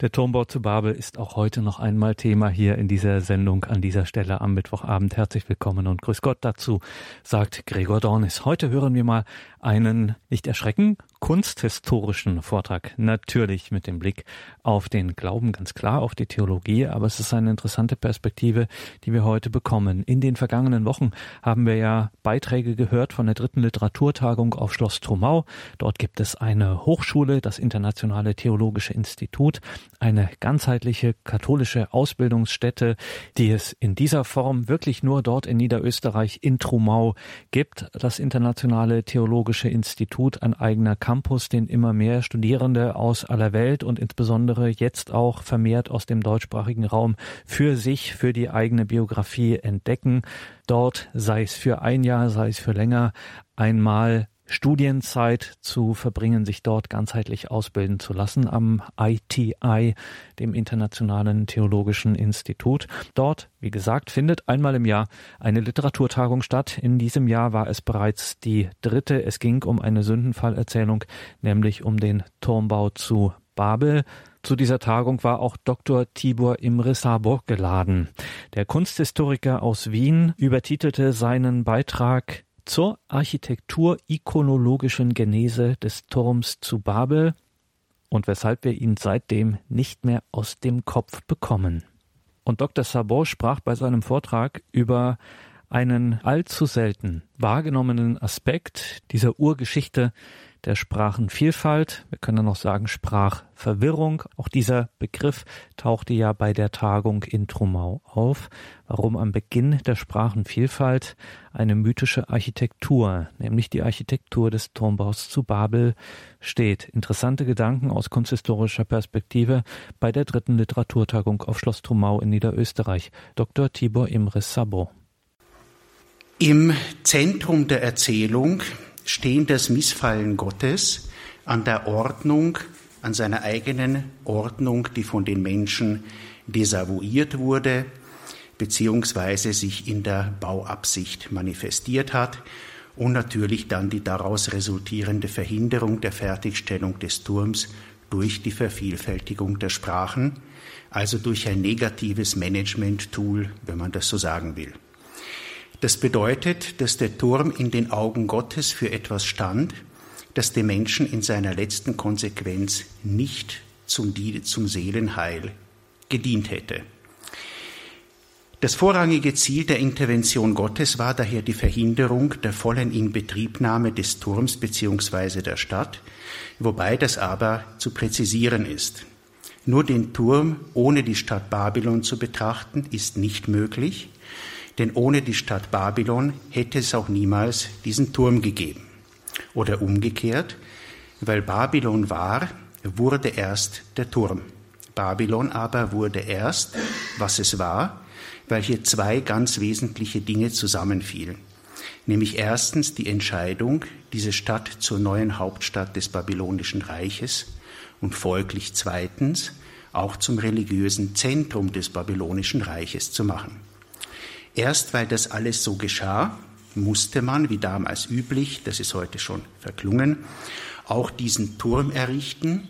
Der Turmbau zu Babel ist auch heute noch einmal Thema hier in dieser Sendung an dieser Stelle am Mittwochabend. Herzlich willkommen und grüß Gott dazu, sagt Gregor Dornis. Heute hören wir mal einen, nicht erschrecken, kunsthistorischen Vortrag. Natürlich mit dem Blick auf den Glauben, ganz klar auf die Theologie, aber es ist eine interessante Perspektive, die wir heute bekommen. In den vergangenen Wochen haben wir ja Beiträge gehört von der dritten Literaturtagung auf Schloss Trumau. Dort gibt es eine Hochschule, das Internationale Theologische Institut, eine ganzheitliche katholische Ausbildungsstätte, die es in dieser Form wirklich nur dort in Niederösterreich in Trumau gibt. Das Internationale Theologische Institut, ein eigener Campus, den immer mehr Studierende aus aller Welt und insbesondere jetzt auch vermehrt aus dem deutschsprachigen Raum für sich, für die eigene Biografie entdecken. Dort, sei es für ein Jahr, sei es für länger, einmal Studienzeit zu verbringen, sich dort ganzheitlich ausbilden zu lassen am ITI, dem Internationalen Theologischen Institut. Dort, wie gesagt, findet einmal im Jahr eine Literaturtagung statt. In diesem Jahr war es bereits die dritte. Es ging um eine Sündenfallerzählung, nämlich um den Turmbau zu Babel. Zu dieser Tagung war auch Dr. Tibor Imre Sabor geladen. Der Kunsthistoriker aus Wien übertitelte seinen Beitrag zur architektur-ikonologischen Genese des Turms zu Babel und weshalb wir ihn seitdem nicht mehr aus dem Kopf bekommen. Und Dr. Sabot sprach bei seinem Vortrag über einen allzu selten wahrgenommenen Aspekt dieser Urgeschichte der Sprachenvielfalt. Wir können noch sagen Sprachverwirrung. Auch dieser Begriff tauchte ja bei der Tagung in Trumau auf. Warum am Beginn der Sprachenvielfalt eine mythische Architektur, nämlich die Architektur des Turmbaus zu Babel, steht. Interessante Gedanken aus kunsthistorischer Perspektive bei der dritten Literaturtagung auf Schloss Trumau in Niederösterreich. Dr. Tibor Imre Sabo. Im Zentrum der Erzählung stehen das Missfallen Gottes an der Ordnung, an seiner eigenen Ordnung, die von den Menschen desavouiert wurde, beziehungsweise sich in der Bauabsicht manifestiert hat und natürlich dann die daraus resultierende Verhinderung der Fertigstellung des Turms durch die Vervielfältigung der Sprachen, also durch ein negatives Management-Tool, wenn man das so sagen will. Das bedeutet, dass der Turm in den Augen Gottes für etwas stand, das dem Menschen in seiner letzten Konsequenz nicht zum, zum Seelenheil gedient hätte. Das vorrangige Ziel der Intervention Gottes war daher die Verhinderung der vollen Inbetriebnahme des Turms bzw. der Stadt, wobei das aber zu präzisieren ist. Nur den Turm ohne die Stadt Babylon zu betrachten, ist nicht möglich, denn ohne die Stadt Babylon hätte es auch niemals diesen Turm gegeben. Oder umgekehrt, weil Babylon war, wurde erst der Turm. Babylon aber wurde erst, was es war, weil hier zwei ganz wesentliche Dinge zusammenfielen. Nämlich erstens die Entscheidung, diese Stadt zur neuen Hauptstadt des babylonischen Reiches und folglich zweitens auch zum religiösen Zentrum des babylonischen Reiches zu machen. Erst weil das alles so geschah, musste man, wie damals üblich, das ist heute schon verklungen, auch diesen Turm errichten,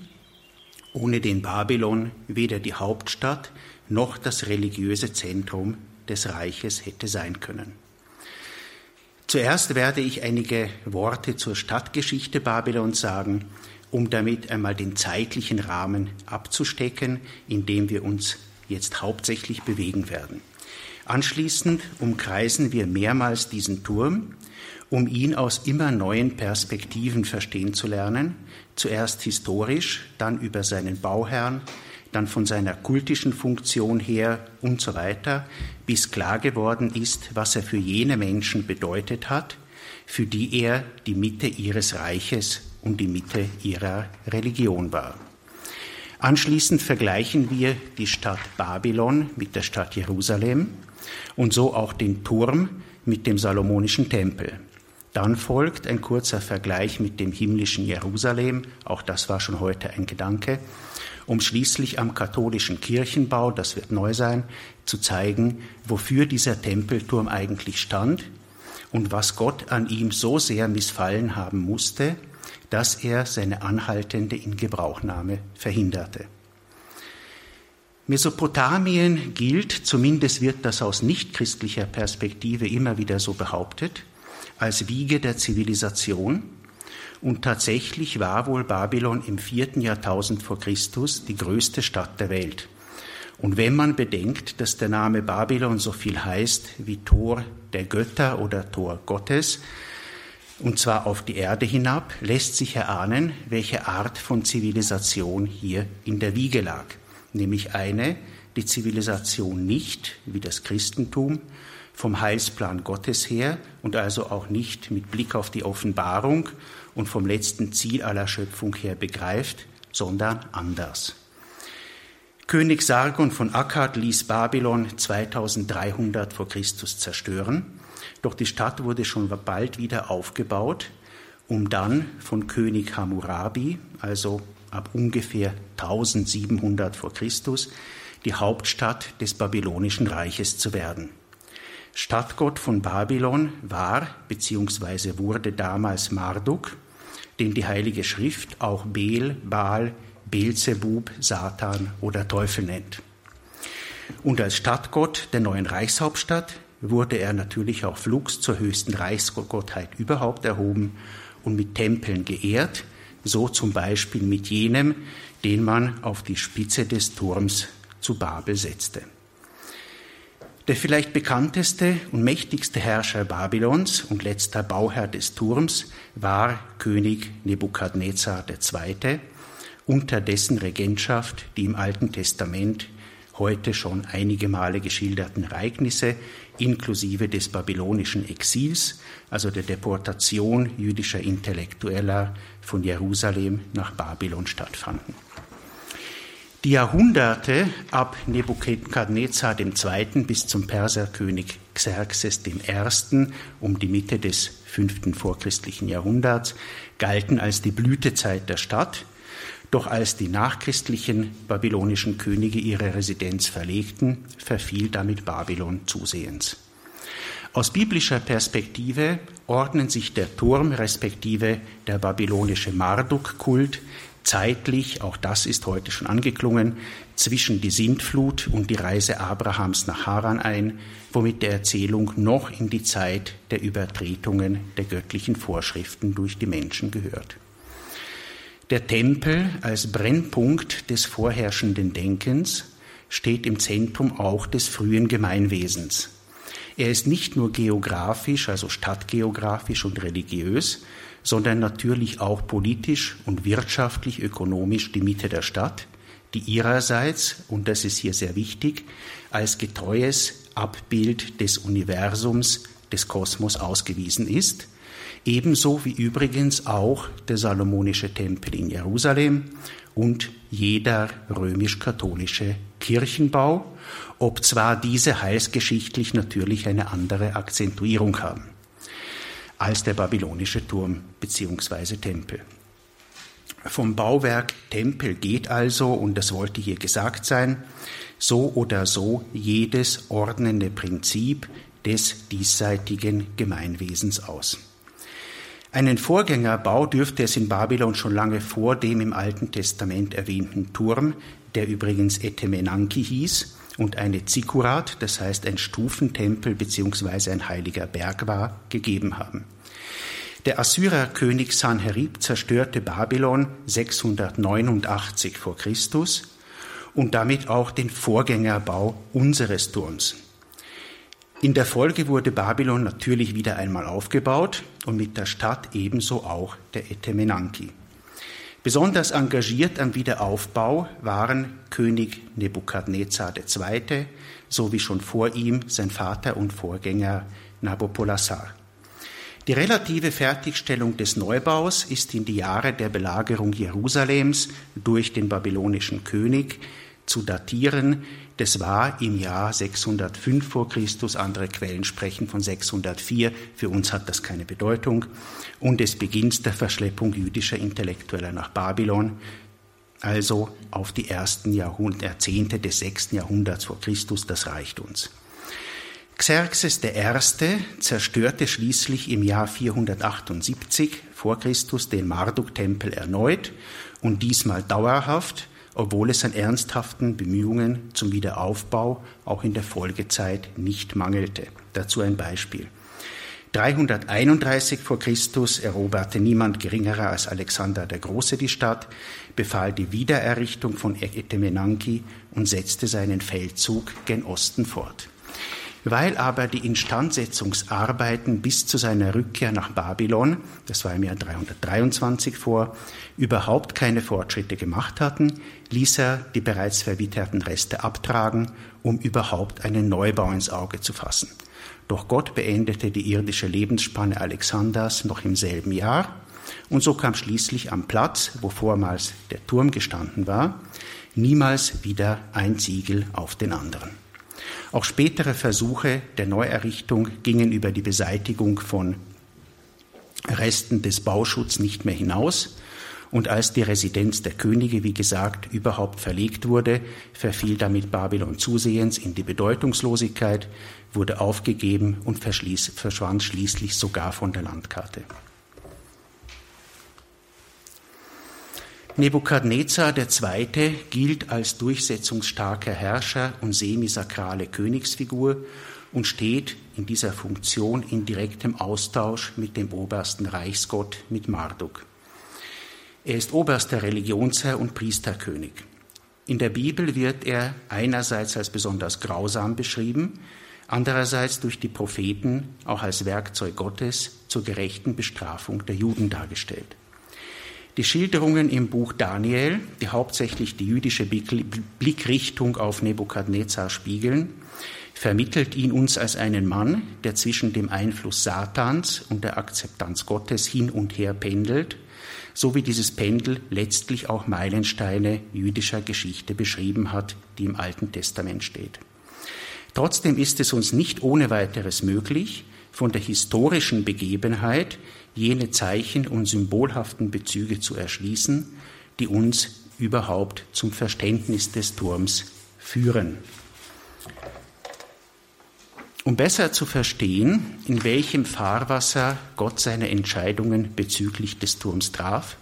ohne den Babylon weder die Hauptstadt noch das religiöse Zentrum des Reiches hätte sein können. Zuerst werde ich einige Worte zur Stadtgeschichte Babylons sagen, um damit einmal den zeitlichen Rahmen abzustecken, in dem wir uns jetzt hauptsächlich bewegen werden. Anschließend umkreisen wir mehrmals diesen Turm, um ihn aus immer neuen Perspektiven verstehen zu lernen, zuerst historisch, dann über seinen Bauherrn, dann von seiner kultischen Funktion her und so weiter, bis klar geworden ist, was er für jene Menschen bedeutet hat, für die er die Mitte ihres Reiches und die Mitte ihrer Religion war. Anschließend vergleichen wir die Stadt Babylon mit der Stadt Jerusalem und so auch den Turm mit dem Salomonischen Tempel. Dann folgt ein kurzer Vergleich mit dem himmlischen Jerusalem, auch das war schon heute ein Gedanke, um schließlich am katholischen Kirchenbau, das wird neu sein, zu zeigen, wofür dieser Tempelturm eigentlich stand und was Gott an ihm so sehr missfallen haben musste, dass er seine anhaltende Ingebrauchnahme verhinderte. Mesopotamien gilt, zumindest wird das aus nichtchristlicher Perspektive immer wieder so behauptet, als Wiege der Zivilisation. Und tatsächlich war wohl Babylon im vierten Jahrtausend vor Christus die größte Stadt der Welt. Und wenn man bedenkt, dass der Name Babylon so viel heißt wie Tor der Götter oder Tor Gottes, und zwar auf die Erde hinab, lässt sich erahnen, welche Art von Zivilisation hier in der Wiege lag nämlich eine, die Zivilisation nicht, wie das Christentum, vom Heilsplan Gottes her und also auch nicht mit Blick auf die Offenbarung und vom letzten Ziel aller Schöpfung her begreift, sondern anders. König Sargon von Akkad ließ Babylon 2300 vor Christus zerstören, doch die Stadt wurde schon bald wieder aufgebaut, um dann von König Hammurabi, also ab ungefähr 1700 vor Christus die Hauptstadt des babylonischen Reiches zu werden. Stadtgott von Babylon war bzw. wurde damals Marduk, den die Heilige Schrift auch Bel, Baal, Beelzebub, Satan oder Teufel nennt. Und als Stadtgott der neuen Reichshauptstadt wurde er natürlich auch flugs zur höchsten Reichsgottheit überhaupt erhoben und mit Tempeln geehrt, so zum Beispiel mit jenem, den man auf die Spitze des Turms zu Babel setzte. Der vielleicht bekannteste und mächtigste Herrscher Babylons und letzter Bauherr des Turms war König Nebukadnezar II., unter dessen Regentschaft die im Alten Testament heute schon einige Male geschilderten Ereignisse inklusive des babylonischen Exils, also der Deportation jüdischer Intellektueller von Jerusalem nach Babylon stattfanden. Die Jahrhunderte ab Nebukadnezar II. bis zum Perserkönig Xerxes I. um die Mitte des fünften vorchristlichen Jahrhunderts galten als die Blütezeit der Stadt, doch als die nachchristlichen babylonischen Könige ihre Residenz verlegten, verfiel damit Babylon zusehends. Aus biblischer Perspektive ordnen sich der Turm respektive der babylonische Marduk-Kult zeitlich, auch das ist heute schon angeklungen, zwischen die Sintflut und die Reise Abrahams nach Haran ein, womit der Erzählung noch in die Zeit der Übertretungen der göttlichen Vorschriften durch die Menschen gehört. Der Tempel als Brennpunkt des vorherrschenden Denkens steht im Zentrum auch des frühen Gemeinwesens. Er ist nicht nur geografisch, also stadtgeografisch und religiös, sondern natürlich auch politisch und wirtschaftlich, ökonomisch die Mitte der Stadt, die ihrerseits, und das ist hier sehr wichtig, als getreues Abbild des Universums, des Kosmos ausgewiesen ist, ebenso wie übrigens auch der salomonische Tempel in Jerusalem und jeder römisch-katholische Kirchenbau, ob zwar diese heilsgeschichtlich natürlich eine andere Akzentuierung haben als der babylonische Turm bzw. Tempel. Vom Bauwerk Tempel geht also, und das wollte hier gesagt sein, so oder so jedes ordnende Prinzip des diesseitigen Gemeinwesens aus. Einen Vorgängerbau dürfte es in Babylon schon lange vor dem im Alten Testament erwähnten Turm, der übrigens Etemenanki hieß und eine Zikurat, das heißt ein Stufentempel bzw. ein heiliger Berg war, gegeben haben. Der Assyrerkönig Sanherib zerstörte Babylon 689 vor Christus und damit auch den Vorgängerbau unseres Turms. In der Folge wurde Babylon natürlich wieder einmal aufgebaut und mit der Stadt ebenso auch der Etemenanki. Besonders engagiert am Wiederaufbau waren König Nebukadnezar II. sowie schon vor ihm sein Vater und Vorgänger Nabopolassar. Die relative Fertigstellung des Neubaus ist in die Jahre der Belagerung Jerusalems durch den babylonischen König zu datieren, das war im Jahr 605 vor Christus, andere Quellen sprechen von 604, für uns hat das keine Bedeutung, und des Beginns der Verschleppung jüdischer Intellektueller nach Babylon, also auf die ersten Jahrzehnte des sechsten Jahrhunderts vor Christus, das reicht uns. Xerxes I. zerstörte schließlich im Jahr 478 vor Christus den Marduk-Tempel erneut und diesmal dauerhaft obwohl es an ernsthaften Bemühungen zum Wiederaufbau auch in der Folgezeit nicht mangelte. Dazu ein Beispiel. 331 vor Christus eroberte niemand geringerer als Alexander der Große die Stadt, befahl die Wiedererrichtung von Etemenanki und setzte seinen Feldzug gen Osten fort. Weil aber die Instandsetzungsarbeiten bis zu seiner Rückkehr nach Babylon, das war im Jahr 323 vor, überhaupt keine Fortschritte gemacht hatten, ließ er die bereits verwitterten Reste abtragen, um überhaupt einen Neubau ins Auge zu fassen. Doch Gott beendete die irdische Lebensspanne Alexanders noch im selben Jahr, und so kam schließlich am Platz, wo vormals der Turm gestanden war, niemals wieder ein Ziegel auf den anderen. Auch spätere Versuche der Neuerrichtung gingen über die Beseitigung von Resten des Bauschutzes nicht mehr hinaus. Und als die Residenz der Könige, wie gesagt, überhaupt verlegt wurde, verfiel damit Babylon zusehends in die Bedeutungslosigkeit, wurde aufgegeben und verschwand schließlich sogar von der Landkarte. Nebukadnezar II. gilt als durchsetzungsstarker Herrscher und semisakrale Königsfigur und steht in dieser Funktion in direktem Austausch mit dem obersten Reichsgott, mit Marduk. Er ist oberster Religionsherr und Priesterkönig. In der Bibel wird er einerseits als besonders grausam beschrieben, andererseits durch die Propheten auch als Werkzeug Gottes zur gerechten Bestrafung der Juden dargestellt. Die Schilderungen im Buch Daniel, die hauptsächlich die jüdische Blickrichtung auf Nebukadnezar spiegeln, vermittelt ihn uns als einen Mann, der zwischen dem Einfluss Satans und der Akzeptanz Gottes hin und her pendelt, so wie dieses Pendel letztlich auch Meilensteine jüdischer Geschichte beschrieben hat, die im Alten Testament steht. Trotzdem ist es uns nicht ohne weiteres möglich, von der historischen Begebenheit jene Zeichen und symbolhaften Bezüge zu erschließen, die uns überhaupt zum Verständnis des Turms führen. Um besser zu verstehen, in welchem Fahrwasser Gott seine Entscheidungen bezüglich des Turms traf,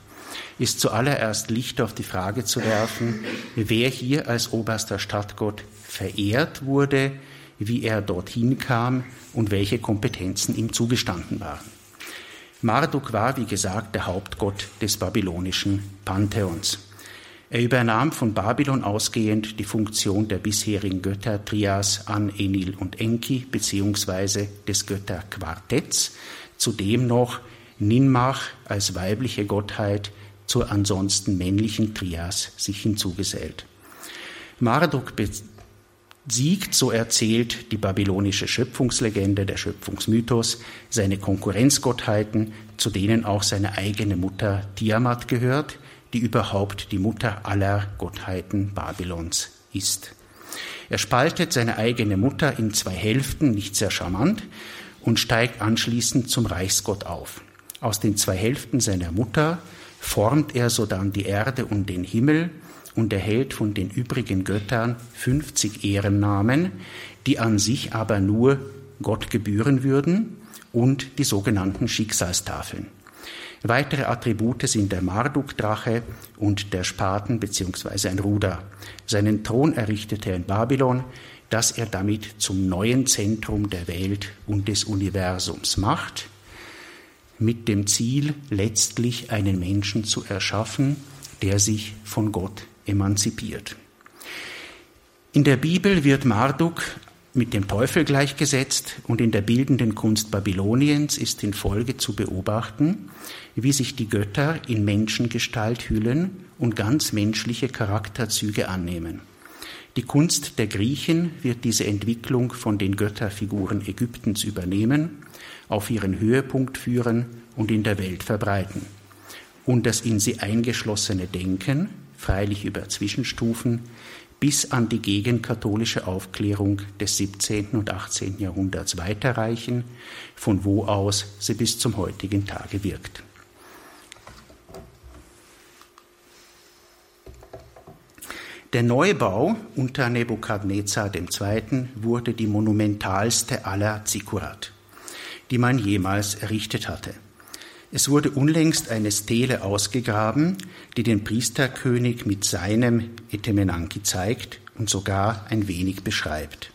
ist zuallererst Licht auf die Frage zu werfen, wer hier als oberster Stadtgott verehrt wurde, wie er dorthin kam und welche Kompetenzen ihm zugestanden waren. Marduk war, wie gesagt, der Hauptgott des babylonischen Pantheons. Er übernahm von Babylon ausgehend die Funktion der bisherigen Götter Trias, An, Enil und Enki beziehungsweise des Götterquartetts, zudem noch Ninmach als weibliche Gottheit zur ansonsten männlichen Trias sich hinzugesellt. Marduk siegt, so erzählt die babylonische Schöpfungslegende, der Schöpfungsmythos, seine Konkurrenzgottheiten, zu denen auch seine eigene Mutter Tiamat gehört, die überhaupt die Mutter aller Gottheiten Babylons ist. Er spaltet seine eigene Mutter in zwei Hälften, nicht sehr charmant, und steigt anschließend zum Reichsgott auf. Aus den zwei Hälften seiner Mutter formt er sodann die Erde und den Himmel und erhält von den übrigen Göttern 50 Ehrennamen, die an sich aber nur Gott gebühren würden und die sogenannten Schicksalstafeln. Weitere Attribute sind der Marduk-Drache und der Spaten bzw. ein Ruder. Seinen Thron errichtete er in Babylon, das er damit zum neuen Zentrum der Welt und des Universums macht, mit dem Ziel, letztlich einen Menschen zu erschaffen, der sich von Gott emanzipiert. In der Bibel wird Marduk mit dem Teufel gleichgesetzt und in der bildenden Kunst Babyloniens ist in Folge zu beobachten, wie sich die Götter in Menschengestalt hüllen und ganz menschliche Charakterzüge annehmen. Die Kunst der Griechen wird diese Entwicklung von den Götterfiguren Ägyptens übernehmen, auf ihren Höhepunkt führen und in der Welt verbreiten. Und das in sie eingeschlossene Denken freilich über Zwischenstufen, bis an die gegenkatholische Aufklärung des 17. und 18. Jahrhunderts weiterreichen, von wo aus sie bis zum heutigen Tage wirkt. Der Neubau unter Nebukadnezar II. wurde die monumentalste aller Zikurat, die man jemals errichtet hatte. Es wurde unlängst eine Stele ausgegraben, die den Priesterkönig mit seinem Etemenanki zeigt und sogar ein wenig beschreibt.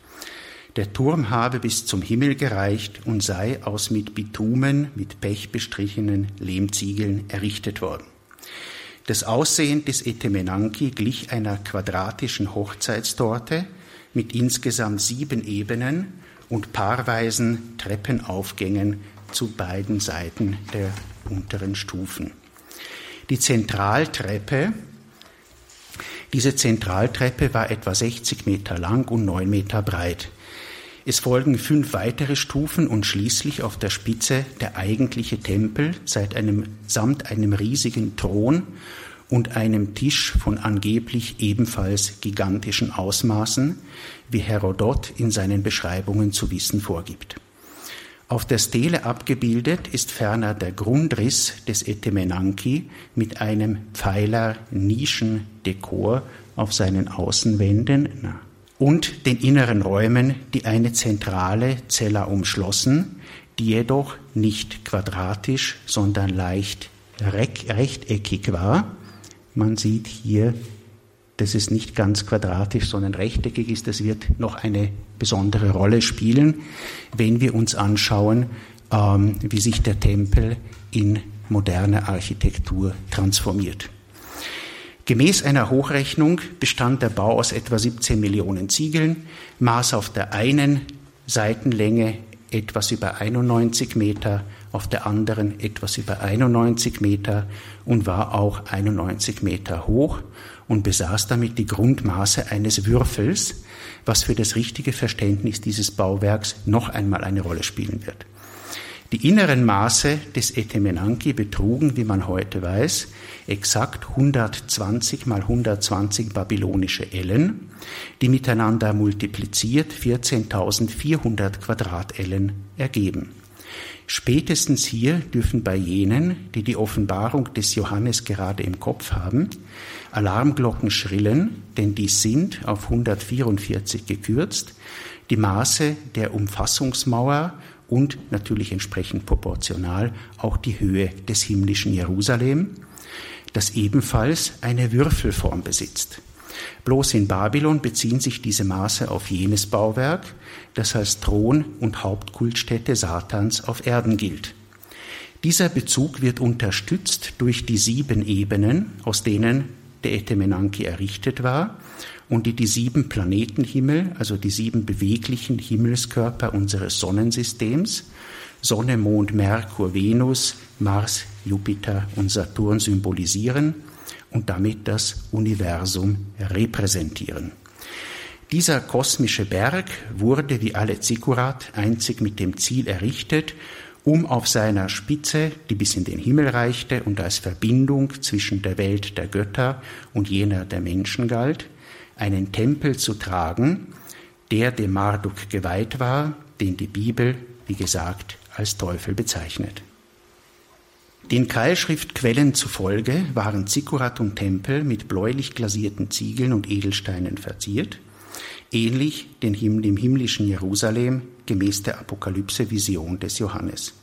Der Turm habe bis zum Himmel gereicht und sei aus mit Bitumen, mit Pech bestrichenen Lehmziegeln errichtet worden. Das Aussehen des Etemenanki glich einer quadratischen Hochzeitstorte mit insgesamt sieben Ebenen und paarweisen Treppenaufgängen zu beiden Seiten der unteren Stufen. Die Zentraltreppe, diese Zentraltreppe war etwa 60 Meter lang und 9 Meter breit. Es folgen fünf weitere Stufen und schließlich auf der Spitze der eigentliche Tempel seit einem, samt einem riesigen Thron und einem Tisch von angeblich ebenfalls gigantischen Ausmaßen, wie Herodot in seinen Beschreibungen zu wissen vorgibt. Auf der Stele abgebildet ist ferner der Grundriss des Etemenanki mit einem Pfeiler-Nischendekor auf seinen Außenwänden und den inneren Räumen, die eine zentrale Zella umschlossen, die jedoch nicht quadratisch, sondern leicht rechteckig war. Man sieht hier, dass es nicht ganz quadratisch, sondern rechteckig ist. Das wird noch eine besondere Rolle spielen, wenn wir uns anschauen, ähm, wie sich der Tempel in moderne Architektur transformiert. Gemäß einer Hochrechnung bestand der Bau aus etwa 17 Millionen Ziegeln, maß auf der einen Seitenlänge etwas über 91 Meter, auf der anderen etwas über 91 Meter und war auch 91 Meter hoch und besaß damit die Grundmaße eines Würfels, was für das richtige Verständnis dieses Bauwerks noch einmal eine Rolle spielen wird. Die inneren Maße des Etemenanki betrugen, wie man heute weiß, exakt 120 mal 120 babylonische Ellen, die miteinander multipliziert 14.400 Quadratellen ergeben. Spätestens hier dürfen bei jenen, die die Offenbarung des Johannes gerade im Kopf haben, Alarmglocken schrillen, denn die sind auf 144 gekürzt, die Maße der Umfassungsmauer und natürlich entsprechend proportional auch die Höhe des himmlischen Jerusalem, das ebenfalls eine Würfelform besitzt. Bloß in Babylon beziehen sich diese Maße auf jenes Bauwerk, das als Thron und Hauptkultstätte Satans auf Erden gilt. Dieser Bezug wird unterstützt durch die sieben Ebenen, aus denen der Etemenanki errichtet war und die die sieben Planetenhimmel, also die sieben beweglichen Himmelskörper unseres Sonnensystems, Sonne, Mond, Merkur, Venus, Mars, Jupiter und Saturn symbolisieren und damit das Universum repräsentieren. Dieser kosmische Berg wurde wie alle Zikurat einzig mit dem Ziel errichtet, um auf seiner Spitze, die bis in den Himmel reichte und als Verbindung zwischen der Welt der Götter und jener der Menschen galt, einen Tempel zu tragen, der dem Marduk geweiht war, den die Bibel, wie gesagt, als Teufel bezeichnet. Den Keilschriftquellen zufolge waren Zikkurat und Tempel mit bläulich glasierten Ziegeln und Edelsteinen verziert, ähnlich dem himmlischen Jerusalem gemäß der Apokalypse-Vision des Johannes.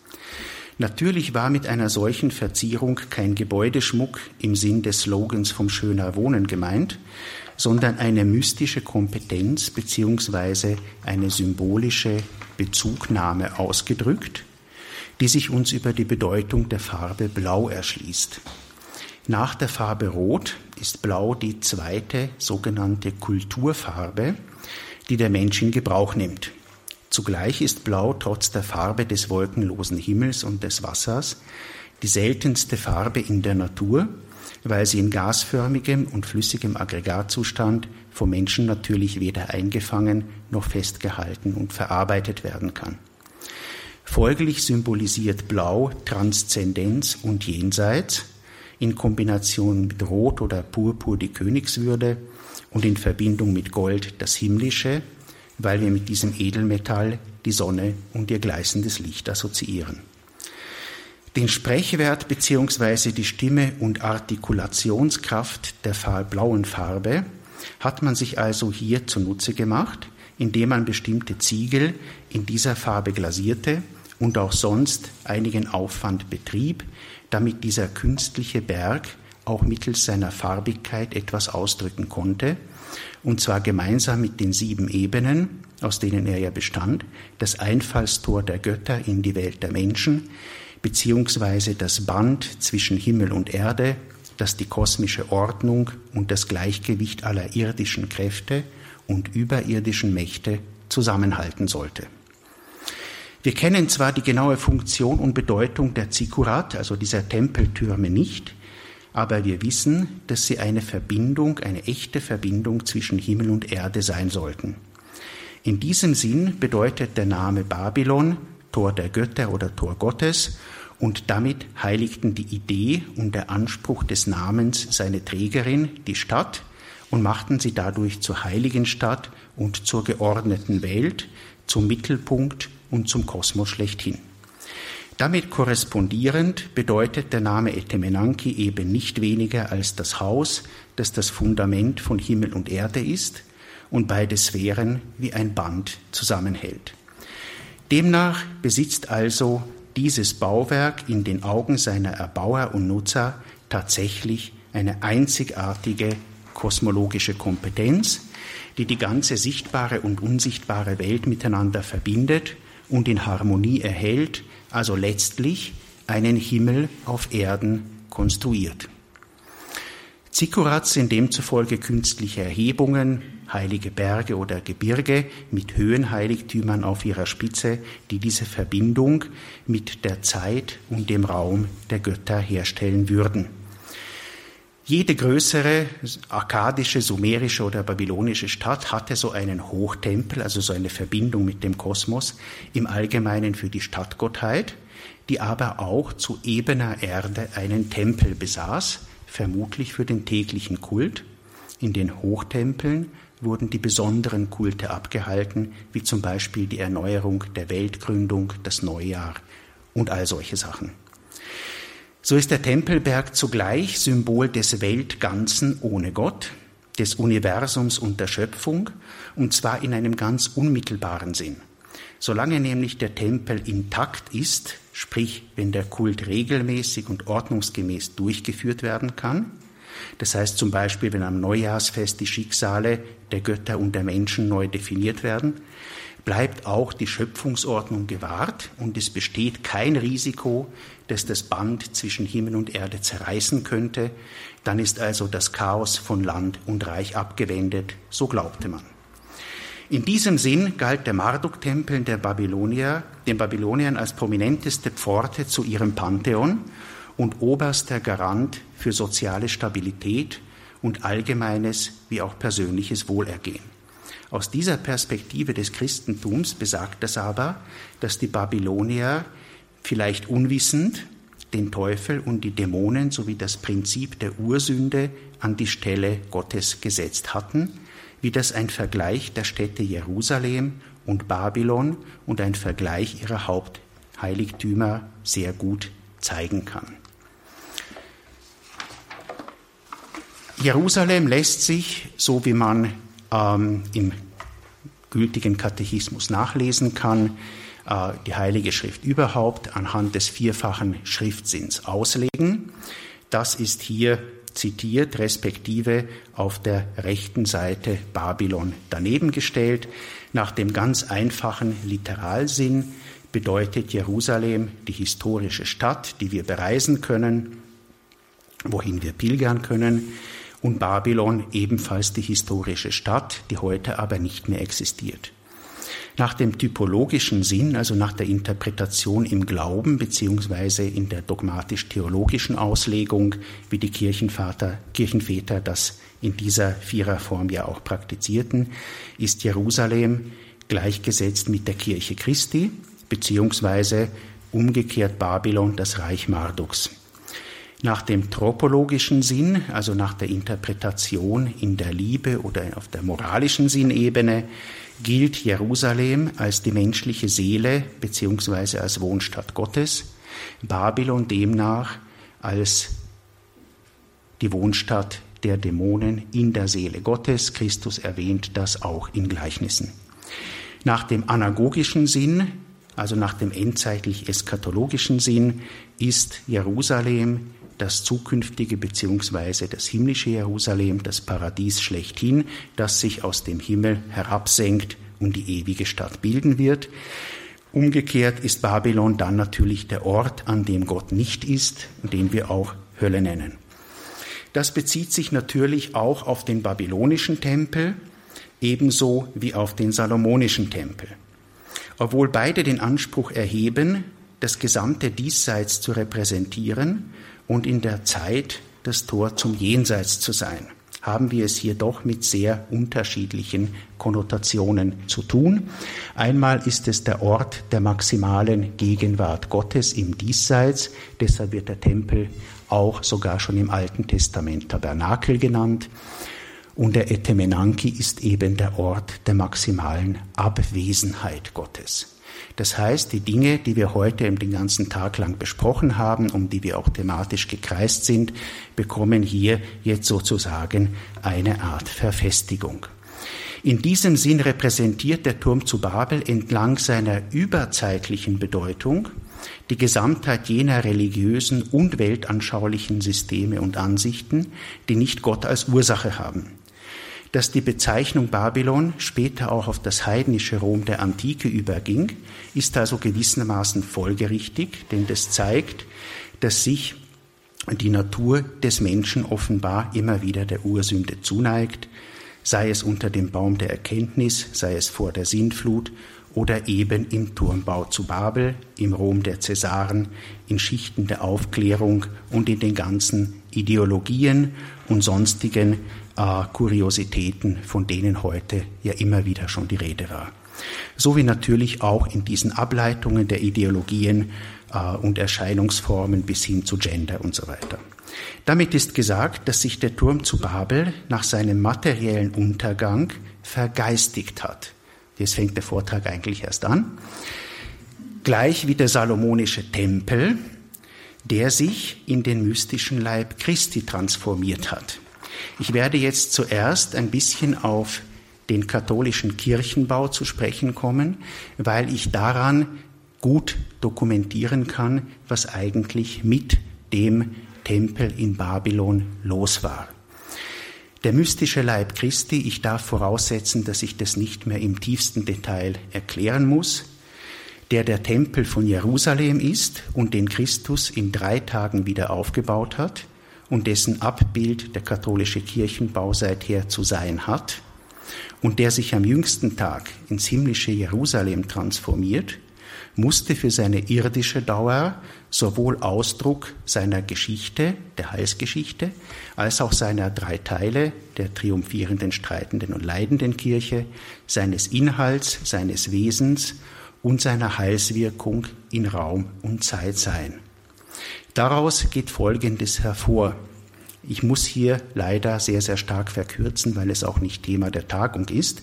Natürlich war mit einer solchen Verzierung kein Gebäudeschmuck im Sinn des Slogans vom schöner Wohnen gemeint, sondern eine mystische Kompetenz beziehungsweise eine symbolische Bezugnahme ausgedrückt, die sich uns über die Bedeutung der Farbe Blau erschließt. Nach der Farbe Rot ist Blau die zweite sogenannte Kulturfarbe, die der Mensch in Gebrauch nimmt. Zugleich ist Blau trotz der Farbe des wolkenlosen Himmels und des Wassers die seltenste Farbe in der Natur weil sie in gasförmigem und flüssigem Aggregatzustand vom Menschen natürlich weder eingefangen noch festgehalten und verarbeitet werden kann. Folglich symbolisiert Blau Transzendenz und Jenseits, in Kombination mit Rot oder Purpur die Königswürde und in Verbindung mit Gold das Himmlische, weil wir mit diesem Edelmetall die Sonne und ihr gleißendes Licht assoziieren. Den Sprechwert bzw. die Stimme und Artikulationskraft der blauen Farbe hat man sich also hier zunutze gemacht, indem man bestimmte Ziegel in dieser Farbe glasierte und auch sonst einigen Aufwand betrieb, damit dieser künstliche Berg auch mittels seiner Farbigkeit etwas ausdrücken konnte, und zwar gemeinsam mit den sieben Ebenen, aus denen er ja bestand, das Einfallstor der Götter in die Welt der Menschen, beziehungsweise das Band zwischen Himmel und Erde, das die kosmische Ordnung und das Gleichgewicht aller irdischen Kräfte und überirdischen Mächte zusammenhalten sollte. Wir kennen zwar die genaue Funktion und Bedeutung der Zikurat, also dieser Tempeltürme, nicht, aber wir wissen, dass sie eine Verbindung, eine echte Verbindung zwischen Himmel und Erde sein sollten. In diesem Sinn bedeutet der Name Babylon Tor der Götter oder Tor Gottes und damit heiligten die Idee und der Anspruch des Namens seine Trägerin, die Stadt, und machten sie dadurch zur heiligen Stadt und zur geordneten Welt, zum Mittelpunkt und zum Kosmos schlechthin. Damit korrespondierend bedeutet der Name Etemenanki eben nicht weniger als das Haus, das das Fundament von Himmel und Erde ist und beide Sphären wie ein Band zusammenhält. Demnach besitzt also dieses Bauwerk in den Augen seiner Erbauer und Nutzer tatsächlich eine einzigartige kosmologische Kompetenz, die die ganze sichtbare und unsichtbare Welt miteinander verbindet und in Harmonie erhält, also letztlich einen Himmel auf Erden konstruiert. Zikurats sind demzufolge künstliche Erhebungen, heilige Berge oder Gebirge mit Höhenheiligtümern auf ihrer Spitze, die diese Verbindung mit der Zeit und dem Raum der Götter herstellen würden. Jede größere akkadische, sumerische oder babylonische Stadt hatte so einen Hochtempel, also so eine Verbindung mit dem Kosmos, im Allgemeinen für die Stadtgottheit, die aber auch zu ebener Erde einen Tempel besaß, vermutlich für den täglichen Kult. In den Hochtempeln wurden die besonderen Kulte abgehalten, wie zum Beispiel die Erneuerung der Weltgründung, das Neujahr und all solche Sachen. So ist der Tempelberg zugleich Symbol des Weltganzen ohne Gott, des Universums und der Schöpfung, und zwar in einem ganz unmittelbaren Sinn. Solange nämlich der Tempel intakt ist, sprich wenn der Kult regelmäßig und ordnungsgemäß durchgeführt werden kann, das heißt zum Beispiel, wenn am Neujahrsfest die Schicksale der Götter und der Menschen neu definiert werden, bleibt auch die Schöpfungsordnung gewahrt und es besteht kein Risiko, dass das Band zwischen Himmel und Erde zerreißen könnte. Dann ist also das Chaos von Land und Reich abgewendet, so glaubte man. In diesem Sinn galt der Marduk-Tempel der Babylonier, den Babyloniern als prominenteste Pforte zu ihrem Pantheon und oberster Garant für soziale Stabilität und allgemeines wie auch persönliches Wohlergehen. Aus dieser Perspektive des Christentums besagt das aber, dass die Babylonier vielleicht unwissend den Teufel und die Dämonen sowie das Prinzip der Ursünde an die Stelle Gottes gesetzt hatten, wie das ein Vergleich der Städte Jerusalem und Babylon und ein Vergleich ihrer Hauptheiligtümer sehr gut zeigen kann. Jerusalem lässt sich, so wie man ähm, im gültigen Katechismus nachlesen kann, die Heilige Schrift überhaupt anhand des vierfachen Schriftsinns auslegen. Das ist hier zitiert, respektive auf der rechten Seite Babylon daneben gestellt. Nach dem ganz einfachen Literalsinn bedeutet Jerusalem die historische Stadt, die wir bereisen können, wohin wir pilgern können und Babylon ebenfalls die historische Stadt, die heute aber nicht mehr existiert. Nach dem typologischen Sinn, also nach der Interpretation im Glauben beziehungsweise in der dogmatisch-theologischen Auslegung, wie die Kirchenvater, Kirchenväter das in dieser Viererform ja auch praktizierten, ist Jerusalem gleichgesetzt mit der Kirche Christi beziehungsweise umgekehrt Babylon das Reich Marduks. Nach dem tropologischen Sinn, also nach der Interpretation in der Liebe oder auf der moralischen Sinnebene, gilt Jerusalem als die menschliche Seele beziehungsweise als Wohnstadt Gottes, Babylon demnach als die Wohnstadt der Dämonen in der Seele Gottes. Christus erwähnt das auch in Gleichnissen. Nach dem anagogischen Sinn also nach dem endzeitlich eschatologischen Sinn, ist Jerusalem das zukünftige beziehungsweise das himmlische Jerusalem, das Paradies schlechthin, das sich aus dem Himmel herabsenkt und die ewige Stadt bilden wird. Umgekehrt ist Babylon dann natürlich der Ort, an dem Gott nicht ist den wir auch Hölle nennen. Das bezieht sich natürlich auch auf den babylonischen Tempel, ebenso wie auf den salomonischen Tempel. Obwohl beide den Anspruch erheben, das gesamte Diesseits zu repräsentieren und in der Zeit das Tor zum Jenseits zu sein, haben wir es hier doch mit sehr unterschiedlichen Konnotationen zu tun. Einmal ist es der Ort der maximalen Gegenwart Gottes im Diesseits, deshalb wird der Tempel auch sogar schon im Alten Testament Tabernakel genannt. Und der Etemenanki ist eben der Ort der maximalen Abwesenheit Gottes. Das heißt, die Dinge, die wir heute den ganzen Tag lang besprochen haben, um die wir auch thematisch gekreist sind, bekommen hier jetzt sozusagen eine Art Verfestigung. In diesem Sinn repräsentiert der Turm zu Babel entlang seiner überzeitlichen Bedeutung die Gesamtheit jener religiösen und weltanschaulichen Systeme und Ansichten, die nicht Gott als Ursache haben dass die Bezeichnung Babylon später auch auf das heidnische Rom der Antike überging, ist also gewissermaßen folgerichtig, denn das zeigt, dass sich die Natur des Menschen offenbar immer wieder der Ursünde zuneigt, sei es unter dem Baum der Erkenntnis, sei es vor der Sintflut oder eben im Turmbau zu Babel, im Rom der Cäsaren, in Schichten der Aufklärung und in den ganzen Ideologien und sonstigen äh, Kuriositäten, von denen heute ja immer wieder schon die Rede war. So wie natürlich auch in diesen Ableitungen der Ideologien äh, und Erscheinungsformen bis hin zu Gender und so weiter. Damit ist gesagt, dass sich der Turm zu Babel nach seinem materiellen Untergang vergeistigt hat. Jetzt fängt der Vortrag eigentlich erst an. Gleich wie der salomonische Tempel, der sich in den mystischen Leib Christi transformiert hat. Ich werde jetzt zuerst ein bisschen auf den katholischen Kirchenbau zu sprechen kommen, weil ich daran gut dokumentieren kann, was eigentlich mit dem Tempel in Babylon los war. Der mystische Leib Christi, ich darf voraussetzen, dass ich das nicht mehr im tiefsten Detail erklären muss, der der Tempel von Jerusalem ist und den Christus in drei Tagen wieder aufgebaut hat, und dessen Abbild der katholische Kirchenbau seither zu sein hat und der sich am jüngsten Tag ins himmlische Jerusalem transformiert, musste für seine irdische Dauer sowohl Ausdruck seiner Geschichte, der Heilsgeschichte, als auch seiner drei Teile, der triumphierenden, streitenden und leidenden Kirche, seines Inhalts, seines Wesens und seiner Heilswirkung in Raum und Zeit sein. Daraus geht Folgendes hervor. Ich muss hier leider sehr, sehr stark verkürzen, weil es auch nicht Thema der Tagung ist.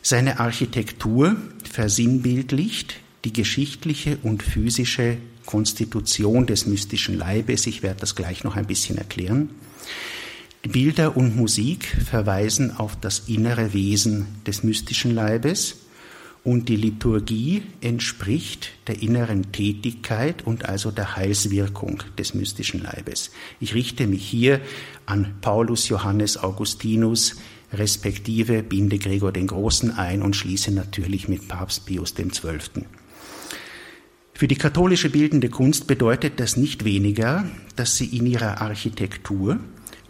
Seine Architektur versinnbildlicht die geschichtliche und physische Konstitution des mystischen Leibes. Ich werde das gleich noch ein bisschen erklären. Bilder und Musik verweisen auf das innere Wesen des mystischen Leibes. Und die Liturgie entspricht der inneren Tätigkeit und also der Heilswirkung des mystischen Leibes. Ich richte mich hier an Paulus Johannes Augustinus respektive binde Gregor den Großen ein und schließe natürlich mit Papst Pius XII. Für die katholische bildende Kunst bedeutet das nicht weniger, dass sie in ihrer Architektur,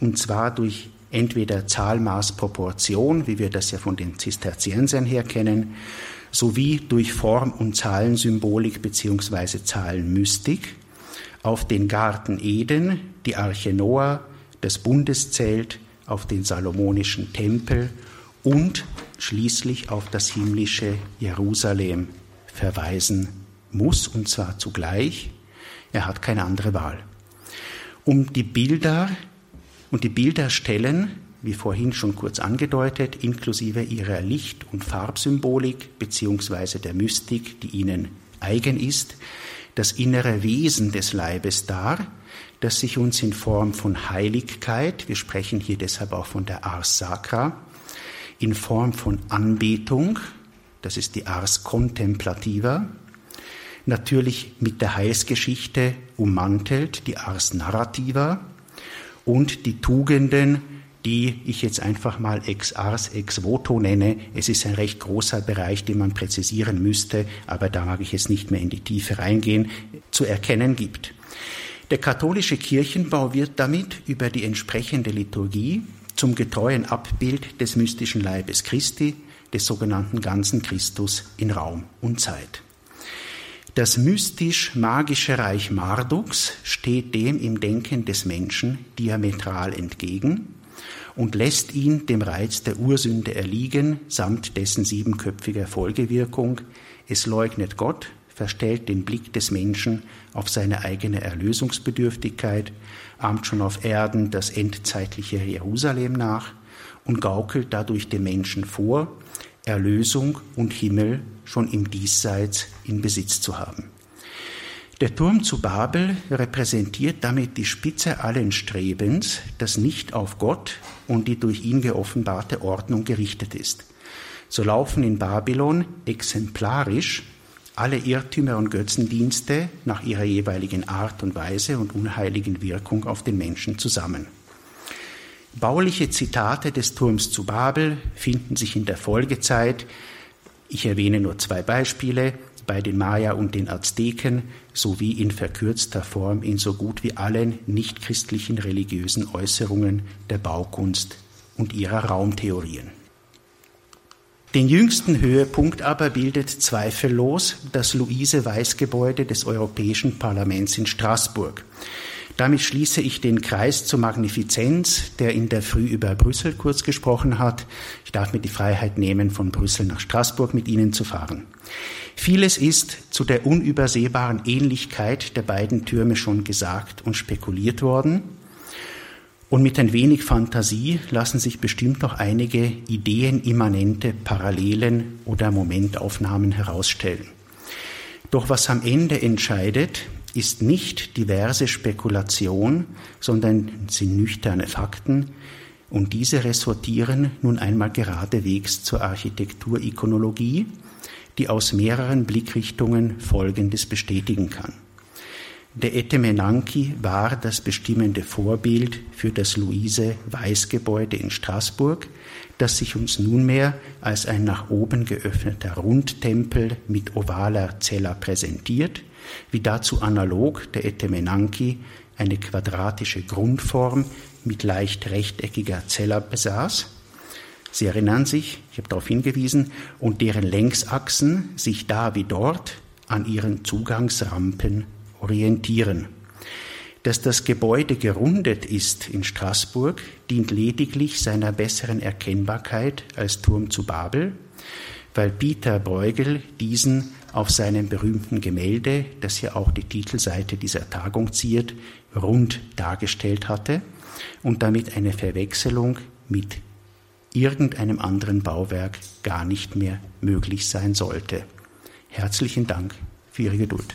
und zwar durch entweder Zahlmaß Proportion, wie wir das ja von den Zisterziensern her kennen, sowie durch Form- und Zahlensymbolik bzw. Zahlenmystik auf den Garten Eden, die Arche Noah, das Bundeszelt, auf den salomonischen Tempel und schließlich auf das himmlische Jerusalem verweisen muss, und zwar zugleich. Er hat keine andere Wahl. Um die Bilder und die Bilderstellen wie vorhin schon kurz angedeutet, inklusive ihrer Licht- und Farbsymbolik beziehungsweise der Mystik, die ihnen eigen ist, das innere Wesen des Leibes dar, das sich uns in Form von Heiligkeit, wir sprechen hier deshalb auch von der Ars Sacra, in Form von Anbetung, das ist die Ars Contemplativa, natürlich mit der Heilsgeschichte ummantelt, die Ars Narrativa, und die Tugenden, die ich jetzt einfach mal ex ars ex voto nenne. Es ist ein recht großer Bereich, den man präzisieren müsste, aber da mag ich jetzt nicht mehr in die Tiefe reingehen, zu erkennen gibt. Der katholische Kirchenbau wird damit über die entsprechende Liturgie zum getreuen Abbild des mystischen Leibes Christi, des sogenannten ganzen Christus in Raum und Zeit. Das mystisch-magische Reich Marduks steht dem im Denken des Menschen diametral entgegen und lässt ihn dem Reiz der Ursünde erliegen, samt dessen siebenköpfiger Folgewirkung. Es leugnet Gott, verstellt den Blick des Menschen auf seine eigene Erlösungsbedürftigkeit, ahmt schon auf Erden das endzeitliche Jerusalem nach und gaukelt dadurch dem Menschen vor, Erlösung und Himmel schon im Diesseits in Besitz zu haben. Der Turm zu Babel repräsentiert damit die Spitze allen Strebens, das nicht auf Gott und die durch ihn geoffenbarte Ordnung gerichtet ist. So laufen in Babylon exemplarisch alle Irrtümer und Götzendienste nach ihrer jeweiligen Art und Weise und unheiligen Wirkung auf den Menschen zusammen. Bauliche Zitate des Turms zu Babel finden sich in der Folgezeit. Ich erwähne nur zwei Beispiele bei den Maya und den Azteken sowie in verkürzter Form in so gut wie allen nichtchristlichen religiösen Äußerungen der Baukunst und ihrer Raumtheorien. Den jüngsten Höhepunkt aber bildet zweifellos das Luise-Weiß-Gebäude des Europäischen Parlaments in Straßburg. Damit schließe ich den Kreis zur Magnifizenz, der in der Früh über Brüssel kurz gesprochen hat. Ich darf mir die Freiheit nehmen, von Brüssel nach Straßburg mit Ihnen zu fahren. Vieles ist zu der unübersehbaren Ähnlichkeit der beiden Türme schon gesagt und spekuliert worden. Und mit ein wenig Fantasie lassen sich bestimmt noch einige ideenimmanente Parallelen oder Momentaufnahmen herausstellen. Doch was am Ende entscheidet, ist nicht diverse Spekulation, sondern sind nüchterne Fakten, und diese ressortieren nun einmal geradewegs zur Architekturikonologie, die aus mehreren Blickrichtungen Folgendes bestätigen kann. Der Etemenanki war das bestimmende Vorbild für das Luise-Weiß-Gebäude in Straßburg, das sich uns nunmehr als ein nach oben geöffneter Rundtempel mit ovaler Zella präsentiert – wie dazu analog der Etemenanki eine quadratische Grundform mit leicht rechteckiger Zella besaß. Sie erinnern sich, ich habe darauf hingewiesen, und deren Längsachsen sich da wie dort an ihren Zugangsrampen orientieren. Dass das Gebäude gerundet ist in Straßburg, dient lediglich seiner besseren Erkennbarkeit als Turm zu Babel, weil Peter Bruegel diesen auf seinem berühmten Gemälde, das ja auch die Titelseite dieser Tagung ziert, rund dargestellt hatte und damit eine Verwechslung mit irgendeinem anderen Bauwerk gar nicht mehr möglich sein sollte. Herzlichen Dank für Ihre Geduld.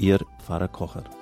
Ihr Pfarrer Kocher.